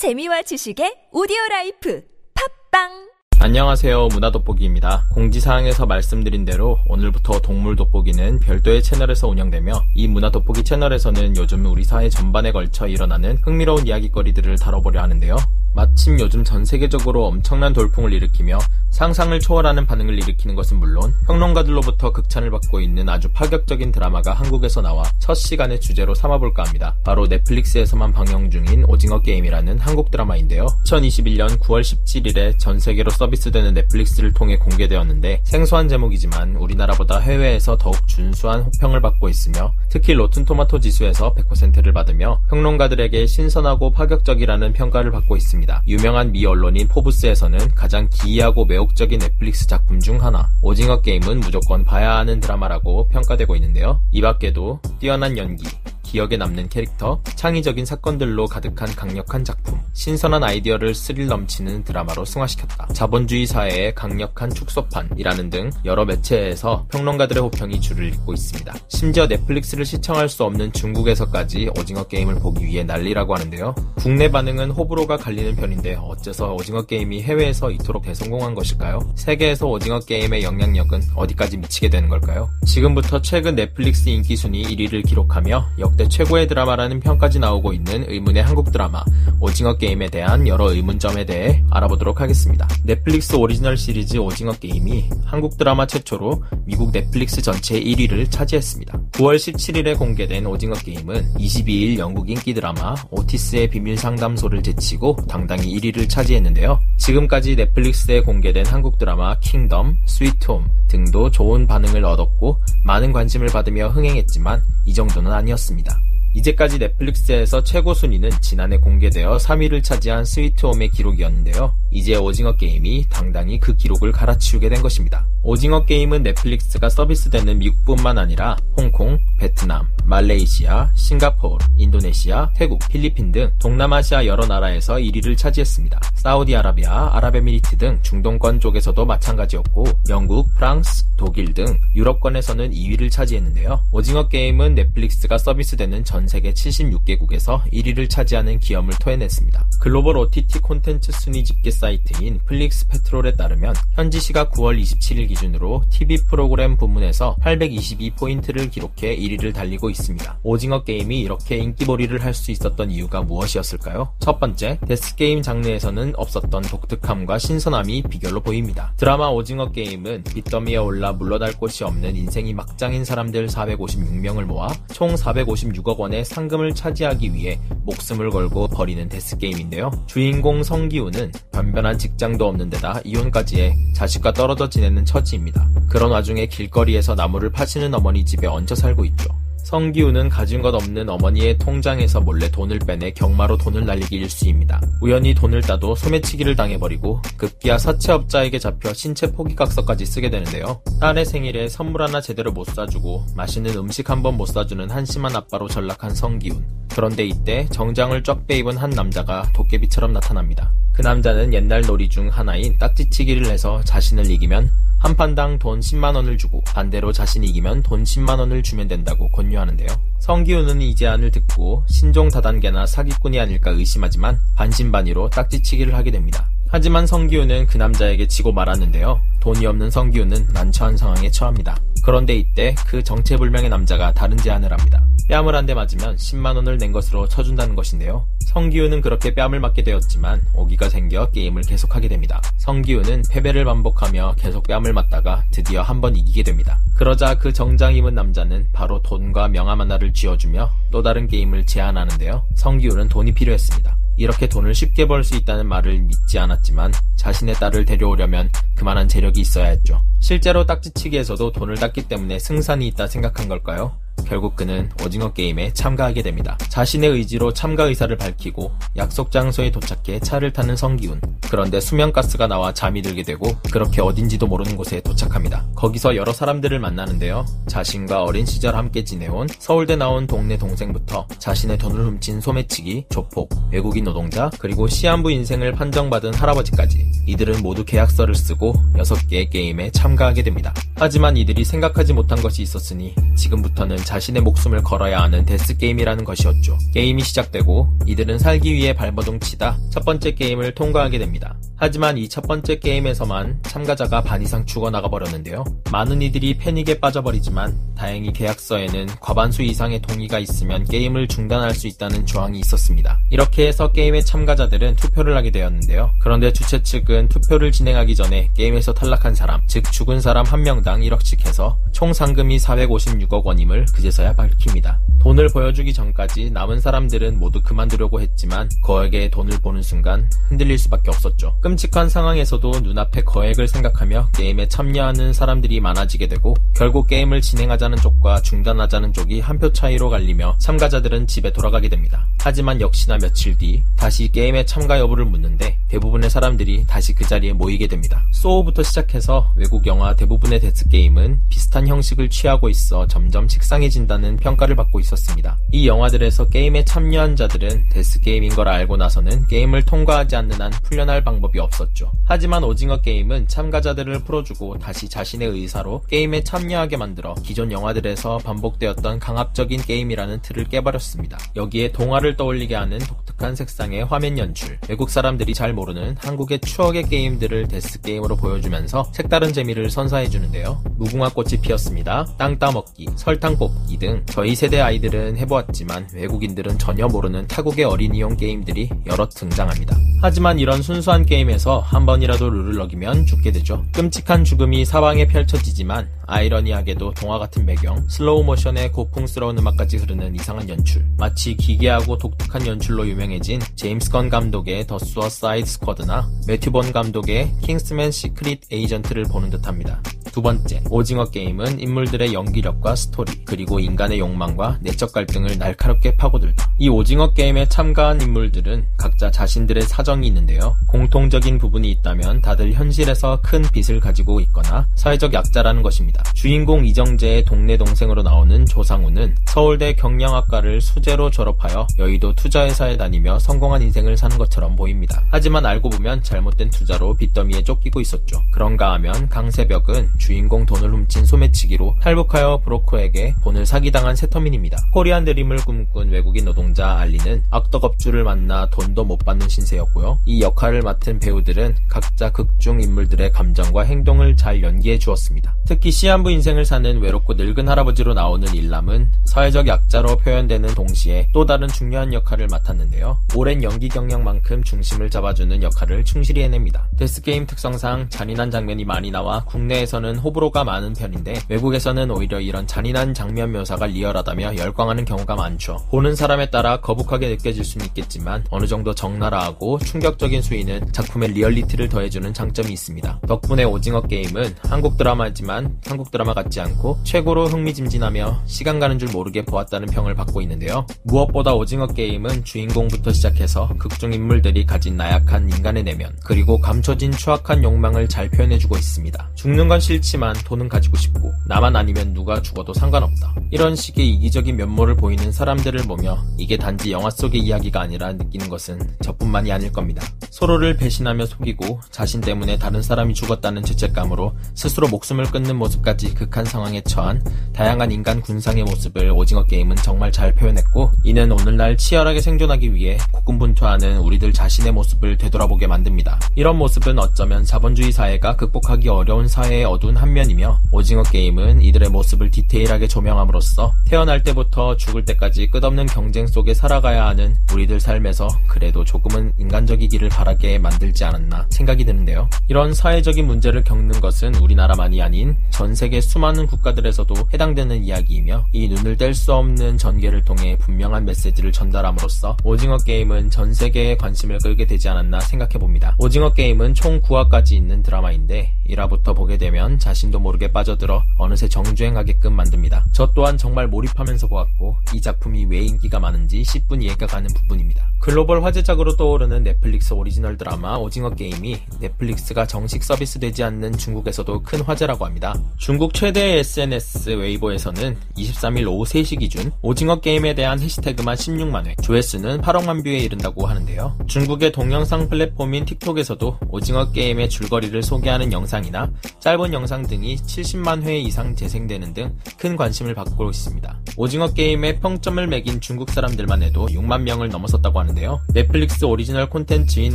재미와 지식의 오디오 라이프. 팟빵 안녕하세요. 문화 돋보기입니다. 공지사항에서 말씀드린 대로 오늘부터 동물 돋보기는 별도의 채널에서 운영되며 이 문화 돋보기 채널에서는 요즘 우리 사회 전반에 걸쳐 일어나는 흥미로운 이야기거리들을 다뤄보려 하는데요. 마침 요즘 전 세계적으로 엄청난 돌풍을 일으키며 상상을 초월하는 반응을 일으키는 것은 물론 평론가들로부터 극찬을 받고 있는 아주 파격적인 드라마가 한국에서 나와 첫 시간의 주제로 삼아볼까 합니다. 바로 넷플릭스에서만 방영 중인 오징어 게임이라는 한국 드라마인데요. 2021년 9월 17일에 전 세계로 서비스되는 넷플릭스를 통해 공개되었는데 생소한 제목이지만 우리나라보다 해외에서 더욱 준수한 호평을 받고 있으며 특히 로튼토마토 지수에서 100%를 받으며 평론가들에게 신선하고 파격적이라는 평가를 받고. 있습니다. 유명한 미 언론인 포브스에서는 가장 기이하고 매혹적인 넷플릭스 작품 중 하나, 오징어 게임은 무조건 봐야 하는 드라마라고 평가되고 있는데요. 이 밖에도 뛰어난 연기, 기억에 남는 캐릭터, 창의적인 사건들로 가득한 강력한 작품, 신선한 아이디어를 스릴 넘치는 드라마로 승화시켰다. 자본주의 사회의 강력한 축소판이라는 등 여러 매체에서 평론가들의 호평이 줄을 잇고 있습니다. 심지어 넷플릭스를 시청할 수 없는 중국에서까지 오징어 게임을 보기 위해 난리라고 하는데요. 국내 반응은 호불호가 갈리는 편인데 어째서 오징어 게임이 해외에서 이토록 대성공한 것일까요? 세계에서 오징어 게임의 영향력은 어디까지 미치게 되는 걸까요? 지금부터 최근 넷플릭스 인기 순위 1위를 기록하며 역대 역대 최고의 드라마라는 평까지 나오고 있는 의문의 한국 드라마 오징어 게임에 대한 여러 의문점에 대해 알아보도록 하겠습니다. 넷플릭스 오리지널 시리즈 오징어 게임이 한국 드라마 최초로 미국 넷플릭스 전체 1위를 차지했습니다. 9월 17일에 공개된 오징어 게임은 22일 영국 인기 드라마 오티스의 비밀 상담소를 제치고 당당히 1위를 차지했는데요. 지금까지 넷플릭스에 공개된 한국 드라마 킹덤, 스위트홈 등도 좋은 반응을 얻었고 많은 관심을 받으며 흥행했지만 이 정도는 아니었습니다. 이제까지 넷플릭스에서 최고 순위는 지난해 공개되어 3위를 차지한 스위트홈의 기록이었는데요. 이제 오징어 게임이 당당히 그 기록을 갈아치우게 된 것입니다. 오징어 게임은 넷플릭스가 서비스되는 미국뿐만 아니라 홍콩, 베트남, 말레이시아, 싱가포르, 인도네시아, 태국, 필리핀 등 동남아시아 여러 나라에서 1위를 차지했습니다. 사우디아라비아, 아랍에미리트 등 중동권 쪽에서도 마찬가지였고 영국, 프랑스, 독일 등 유럽권에서는 2위를 차지했는데요. 오징어 게임은 넷플릭스가 서비스되는 전 세계 76개국에서 1위를 차지하는 기염을 토해냈습니다. 글로벌 OTT 콘텐츠 순위 집계 사이트인 플릭스 패트롤에 따르면 현지 시각 9월 27일 기준으로 TV 프로그램 부문에서 822포인트를 기록해 1위를 달리고 있습니다. 오징어 게임이 이렇게 인기몰이를 할 수 있었던 이유가 무엇이었을까요? 첫 번째, 데스게임 장르에서는 없었던 독특함과 신선함이 비결로 보입니다. 드라마 오징어 게임은 빚더미에 올라 물러날 곳이 없는 인생이 막장인 사람들 456명을 모아 총 456억 원의 상금을 차지하기 위해 목숨을 걸고 벌이는 데스게임인데요. 주인공 성기훈은 변변한 직장도 없는 데다 이혼까지 해 자식과 떨어져 지내는 처지입니다. 그런 와중에 길거리에서 나물을 파시는 어머니 집에 얹혀 살고 있죠. 성기훈은 가진 것 없는 어머니의 통장에서 몰래 돈을 빼내 경마로 돈을 날리기 일수입니다. 우연히 돈을 따도 소매치기를 당해버리고 급기야 사채업자에게 잡혀 신체 포기각서까지 쓰게 되는데요. 딸의 생일에 선물 하나 제대로 못 사주고 맛있는 음식 한번 못 사주는 한심한 아빠로 전락한 성기훈. 그런데 이때 정장을 쫙 빼입은 한 남자가 도깨비처럼 나타납니다. 그 남자는 옛날 놀이 중 하나인 딱지치기를 해서 자신을 이기면 한 판당 돈 10만원을 주고 반대로 자신이 이기면 돈 10만원을 주면 된다고 권유하는데요. 성기훈은 이 제안을 듣고 신종 다단계나 사기꾼이 아닐까 의심하지만 반신반의로 딱지치기를 하게 됩니다. 하지만 성기훈은 그 남자에게 지고 말았는데요. 돈이 없는 성기훈은 난처한 상황에 처합니다. 그런데 이때 그 정체불명의 남자가 다른 제안을 합니다. 뺨을 한 대 맞으면 10만원을 낸 것으로 쳐준다는 것인데요. 성기훈은 그렇게 뺨을 맞게 되었지만 오기가 생겨 게임을 계속하게 됩니다. 성기훈은 패배를 반복하며 계속 뺨을 맞다가 드디어 한 번 이기게 됩니다. 그러자 그 정장 입은 남자는 바로 돈과 명함 하나를 쥐어주며 또 다른 게임을 제안하는데요. 성기훈은 돈이 필요했습니다. 이렇게 돈을 쉽게 벌 수 있다는 말을 믿지 않았지만 자신의 딸을 데려오려면 그만한 재력이 있어야 했죠. 실제로 딱지치기에서도 돈을 땄기 때문에 승산이 있다 생각한 걸까요? 결국 그는 오징어 게임에 참가하게 됩니다. 자신의 의지로 참가 의사를 밝히고 약속 장소에 도착해 차를 타는 성기훈. 그런데 수면가스가 나와 잠이 들게 되고 그렇게 어딘지도 모르는 곳에 도착합니다. 거기서 여러 사람들을 만나는데요. 자신과 어린 시절 함께 지내온 서울대 나온 동네 동생부터 자신의 돈을 훔친 소매치기, 조폭, 외국인 노동자, 그리고 시한부 인생을 판정받은 할아버지까지 이들은 모두 계약서를 쓰고 6개의 게임에 참가하게 됩니다. 하지만 이들이 생각하지 못한 것이 있었으니 지금부터는 자신의 목숨을 걸어야 하는 데스게임이라는 것이었죠. 게임이 시작되고 이들은 살기 위해 발버둥 치다 첫 번째 게임을 통과하게 됩니다. 하지만 이 첫 번째 게임에서만 참가자가 반 이상 죽어나가 버렸는데요. 많은 이들이 패닉에 빠져버리지만 다행히 계약서에는 과반수 이상의 동의가 있으면 게임을 중단할 수 있다는 조항이 있었습니다. 이렇게 해서 게임의 참가자들은 투표를 하게 되었는데요. 그런데 주최 측은 투표를 진행하기 전에 게임에서 탈락한 사람, 즉 죽은 사람 한 명당 1억씩 해서 총 상금이 456억 원임을 그제서야 밝힙니다. 돈을 보여주기 전까지 남은 사람들은 모두 그만두려고 했지만 거액의 돈을 보는 순간 흔들릴 수밖에 없었죠. 끔찍한 상황에서도 눈앞의 거액을 생각하며 게임에 참여하는 사람들이 많아지게 되고 결국 게임을 진행하자는 쪽과 중단하자는 쪽이 한 표 차이로 갈리며 참가자들은 집에 돌아가게 됩니다. 하지만 역시나 며칠 뒤 다시 게임에 참가 여부를 묻는데 대부분의 사람들이 다시 그 자리에 모이게 됩니다. 쏘우부터 시작해서 외국 영화 대부분의 데스 게임은 비슷한 형식을 취하고 있어 점점 식상해진다는 평가를 받고 있었습니다. 이 영화들에서 게임에 참여한 자들은 데스게임인 걸 알고 나서는 게임을 통과하지 않는 한 풀려날 방법이 없었죠. 하지만 오징어 게임은 참가자들을 풀어주고 다시 자신의 의사로 게임에 참여하게 만들어 기존 영화들에서 반복되었던 강압적인 게임이라는 틀을 깨버렸습니다. 여기에 동화를 떠올리게 하는 독특한 색상의 화면 연출, 외국 사람들이 잘 모르는 한국의 추억의 게임들을 데스게임으로 보여주면서 색다른 재미를 선사해주는데요. 무궁화 꽃이 피었습니다. 땅 따먹기, 설탕 뽑기 등 저희 세대 아이들은 해보았지만 외국인들은 전혀 모르는 타국의 어린이용 게임들이 여러 등장합니다. 하지만 이런 순수한 게임에서 한 번이라도 룰을 어기면 죽게 되죠. 끔찍한 죽음이 사방에 펼쳐지지만 아이러니하게도 동화 같은 배경, 슬로우 모션의 고풍스러운 음악까지 흐르는 이상한 연출, 마치 기괴하고 독특한 연출로 유명해진 제임스 건 감독의 더 수어사이드 스쿼드나 매튜 본 감독의 킹스맨 시크릿 에이전트를 보는 듯합니다. 두 번째, 오징어 게임은 인물들의 연기력과 스토리, 그리고 인간의 욕망과 내적 갈등을 날카롭게 파고들다. 이 오징어 게임에 참가한 인물들은 각자 자신들의 사정이 있는데요. 공통적인 부분이 있다면 다들 현실에서 큰 빚을 가지고 있거나 사회적 약자라는 것입니다. 주인공 이정재의 동네 동생으로 나오는 조상우는 서울대 경영학과를 수재로 졸업하여 여의도 투자회사에 다니며 성공한 인생을 사는 것처럼 보입니다. 하지만 알고 보면 잘못된 투자로 빚더미에 쫓기고 있었죠. 그런가 하면 강세벽은 주인공 돈을 훔친 소매치기로 탈북하여 브로커에게 돈을 사기당한 새터민입니다. 코리안 드림을 꿈꾼 외국인 노동자 알리는 악덕업주를 만나 돈도 못 받는 신세였고요. 이 역할을 맡은 배우들은 각자 극중 인물들의 감정과 행동을 잘 연기해 주었습니다. 특히 시한부 인생을 사는 외롭고 늙은 할아버지로 나오는 일남은 사회적 약자로 표현되는 동시에 또 다른 중요한 역할을 맡았는데요. 오랜 연기 경력만큼 중심을 잡아주는 역할을 충실히 해냅니다. death game 특성상 잔인한 장면이 많이 나와 국내에서는 호불호가 많은 편인데 외국에서는 오히려 이런 잔인한 장면 묘사가 리얼하다며 열광하는 경우가 많죠. 보는 사람에 따라 거북하게 느껴질 수는 있겠지만 어느 정도 적나라하고 충격적인 수위는 작품의 리얼리티를 더해주는 장점이 있습니다. 덕분에 오징어 게임은 한국 드라마지만 한국 드라마 같지 않고 최고로 흥미진진하며 시간 가는 줄 모르게 보았다는 평을 받고 있는데요. 무엇보다 오징어 게임은 주인공부터 시작해서 극중 인물들이 가진 나약한 인간의 내면 그리고 감춰진 추악한 욕망을 잘 표현해주고 있습니다. 죽는 건 싫지만 돈은 가지고 싶고 나만 아니면 누가 죽어도 상관없다. 이런 식의 이기적인 면모를 보이는 사람들을 보며 이게 단지 영화 속의 이야기가 아니라 느끼는 것은 저뿐만이 아닐 겁니다. 서로를 배신하며 속이고 자신 때문에 다른 사람이 죽었다는 죄책감으로 스스로 목숨을 끊는 모습까지 극한 상황에 처한 다양한 인간 군상의 모습을 오징어 게임은 정말 잘 표현했고 이는 오늘날 치열하게 생존하기 위해 고군분투하는 우리들 자신의 모습을 되돌아보게 만듭니다. 이런 모습은 어쩌면 자본주의 사회가 극복하기 어려운 사회의 어두운 한 면이며 오징어 게임은 이들의 모습을 디테일하게 조명함으로써 태어날 때부터 죽을 때까지 끝없는 경쟁 속에 살아가야 하는 우리들 삶에서 그래도 조금은 인간적이기를 바라게 만들지 않았나 생각이 드는데요. 이런 사회적인 문제를 겪는 것은 우리나라만이 아닌 전 세계 수많은 국가들에서도 해당되는 이야기이며 이 눈을 뗄 수 없는 전개를 통해 분명한 메시지를 전달함으로써 오징어 게임은 전 세계의 관심을 끌게 되지 않았나 생각해 봅니다. 오징어 게임은 총 9화까지 있는 드라마인데 1화부터 보게 되면 자신도 모르게 빠져들어 어느새 정주행하게끔 만듭니다. 저 또한 정말 몰입하면서 보았고 이 작품이 왜 인기가 많은지 10분 이해가 가는 부분입니다. 글로벌 화제작으로 떠오르는 넷플릭스 오리지널 드라마 오징어 게임이 넷플릭스가 정식 서비스되지 않는 중국에서도 큰 화제라고 합니다. 중국 최대의 SNS 웨이보에서는 23일 오후 3시 기준 오징어 게임에 대한 해시태그만 16만 회, 조회수는 8억만 뷰에 이른다고 하는데요. 중국의 동영상 플랫폼인 틱톡에서도 오징어 게임의 줄거리를 소개하는 영상이 영상이나 짧은 영상 등이 70만 회 이상 재생되는 등 큰 관심을 받고 있습니다. 오징어 게임에 평점을 매긴 중국 사람들만 해도 6만 명을 넘어섰다고 하는데요. 넷플릭스 오리지널 콘텐츠인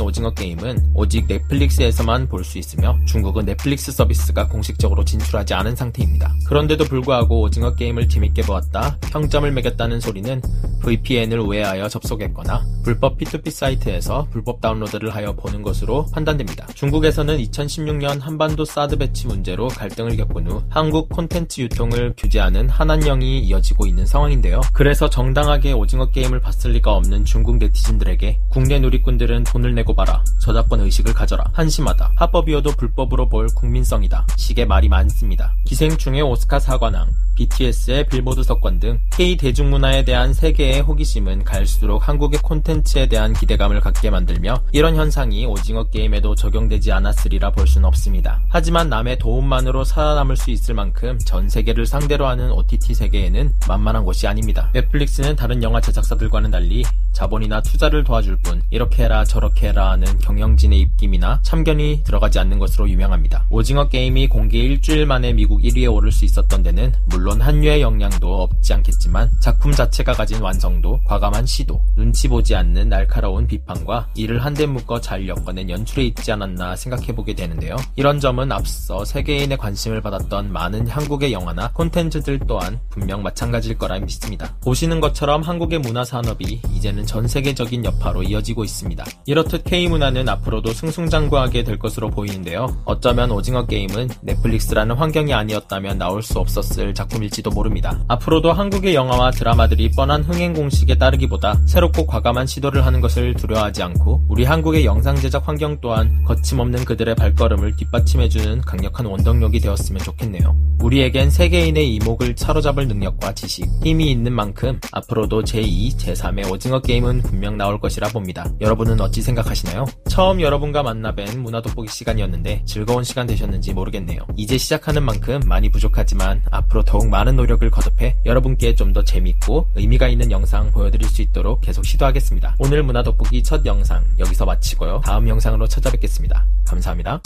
오징어 게임은 오직 넷플릭스에서만 볼 수 있으며 중국은 넷플릭스 서비스가 공식적으로 진출하지 않은 상태입니다. 그런데도 불구하고 오징어 게임을 재밌게 보았다, 평점을 매겼다는 소리는 VPN을 우회하여 접속했거나 불법 P2P 사이트에서 불법 다운로드를 하여 보는 것으로 판단됩니다. 중국에서는 2016년 한반도 사드 배치 문제로 갈등을 겪은 후 한국 콘텐츠 유통을 규제하는 한한령이 이어지고 있는 상황인데요. 그래서 정당하게 오징어 게임을 봤을 리가 없는 중국 네티즌들에게 국내 누리꾼들은 돈을 내고 봐라. 저작권 의식을 가져라. 한심하다. 합법이어도 불법으로 볼 국민성이다. 식의 말이 많습니다. 기생충의 오스카 사관왕, BTS의 빌보드 석권 등 K 대중문화에 대한 세계 의 호기심은 갈수록 한국의 콘텐츠에 대한 기대감을 갖게 만들며 이런 현상이 오징어 게임에도 적용되지 않았으리라 볼 수는 없습니다. 하지만 남의 도움만으로 살아남을 수 있을 만큼 전 세계를 상대로 하는 OTT 세계에는 만만한 곳이 아닙니다. 넷플릭스는 다른 영화 제작사들과는 달리 자본이나 투자를 도와줄 뿐 이렇게 해라 저렇게 해라 하는 경영진의 입김이나 참견이 들어가지 않는 것으로 유명합니다. 오징어 게임이 공개 일주일 만에 미국 1위에 오를 수 있었던 데는 물론 한류의 영향도 없지 않겠지만 작품 자체가 가진 완 성도, 과감한 시도, 눈치 보지 않는 날카로운 비판과 이를 한데 묶어 잘 엮어낸 연출에 있지 않았나 생각해보게 되는데요. 이런 점은 앞서 세계인의 관심을 받았던 많은 한국의 영화나 콘텐츠들 또한 분명 마찬가지일 거라 믿습니다. 보시는 것처럼 한국의 문화 산업이 이제는 전 세계적인 여파로 이어지고 있습니다. 이렇듯 K문화는 앞으로도 승승장구하게 될 것으로 보이는데요. 어쩌면 오징어 게임은 넷플릭스라는 환경이 아니었다면 나올 수 없었을 작품일지도 모릅니다. 앞으로도 한국의 영화와 드라마들이 뻔한 흥행 공식에 따르기보다 새롭고 과감한 시도를 하는 것을 두려워하지 않고 우리 한국의 영상 제작 환경 또한 거침없는 그들의 발걸음을 뒷받침해주는 강력한 원동력이 되었으면 좋겠네요. 우리에겐 세계인의 이목을 사로잡을 능력과 지식, 힘이 있는 만큼 앞으로도 제2, 제3의 오징어 게임은 분명 나올 것이라 봅니다. 여러분은 어찌 생각하시나요? 처음 여러분과 만나 뵌 문화 돋보기 시간이었는데 즐거운 시간 되셨는지 모르겠네요. 이제 시작하는 만큼 많이 부족하지만 앞으로 더욱 많은 노력을 거듭해 여러분께 좀 더 재밌고 의미가 있는 영상 보여드릴 수 있도록 계속 시도하겠습니다. 오늘 문화 돋보기 첫 영상 여기서 마치고요. 다음 영상으로 찾아뵙겠습니다. 감사합니다.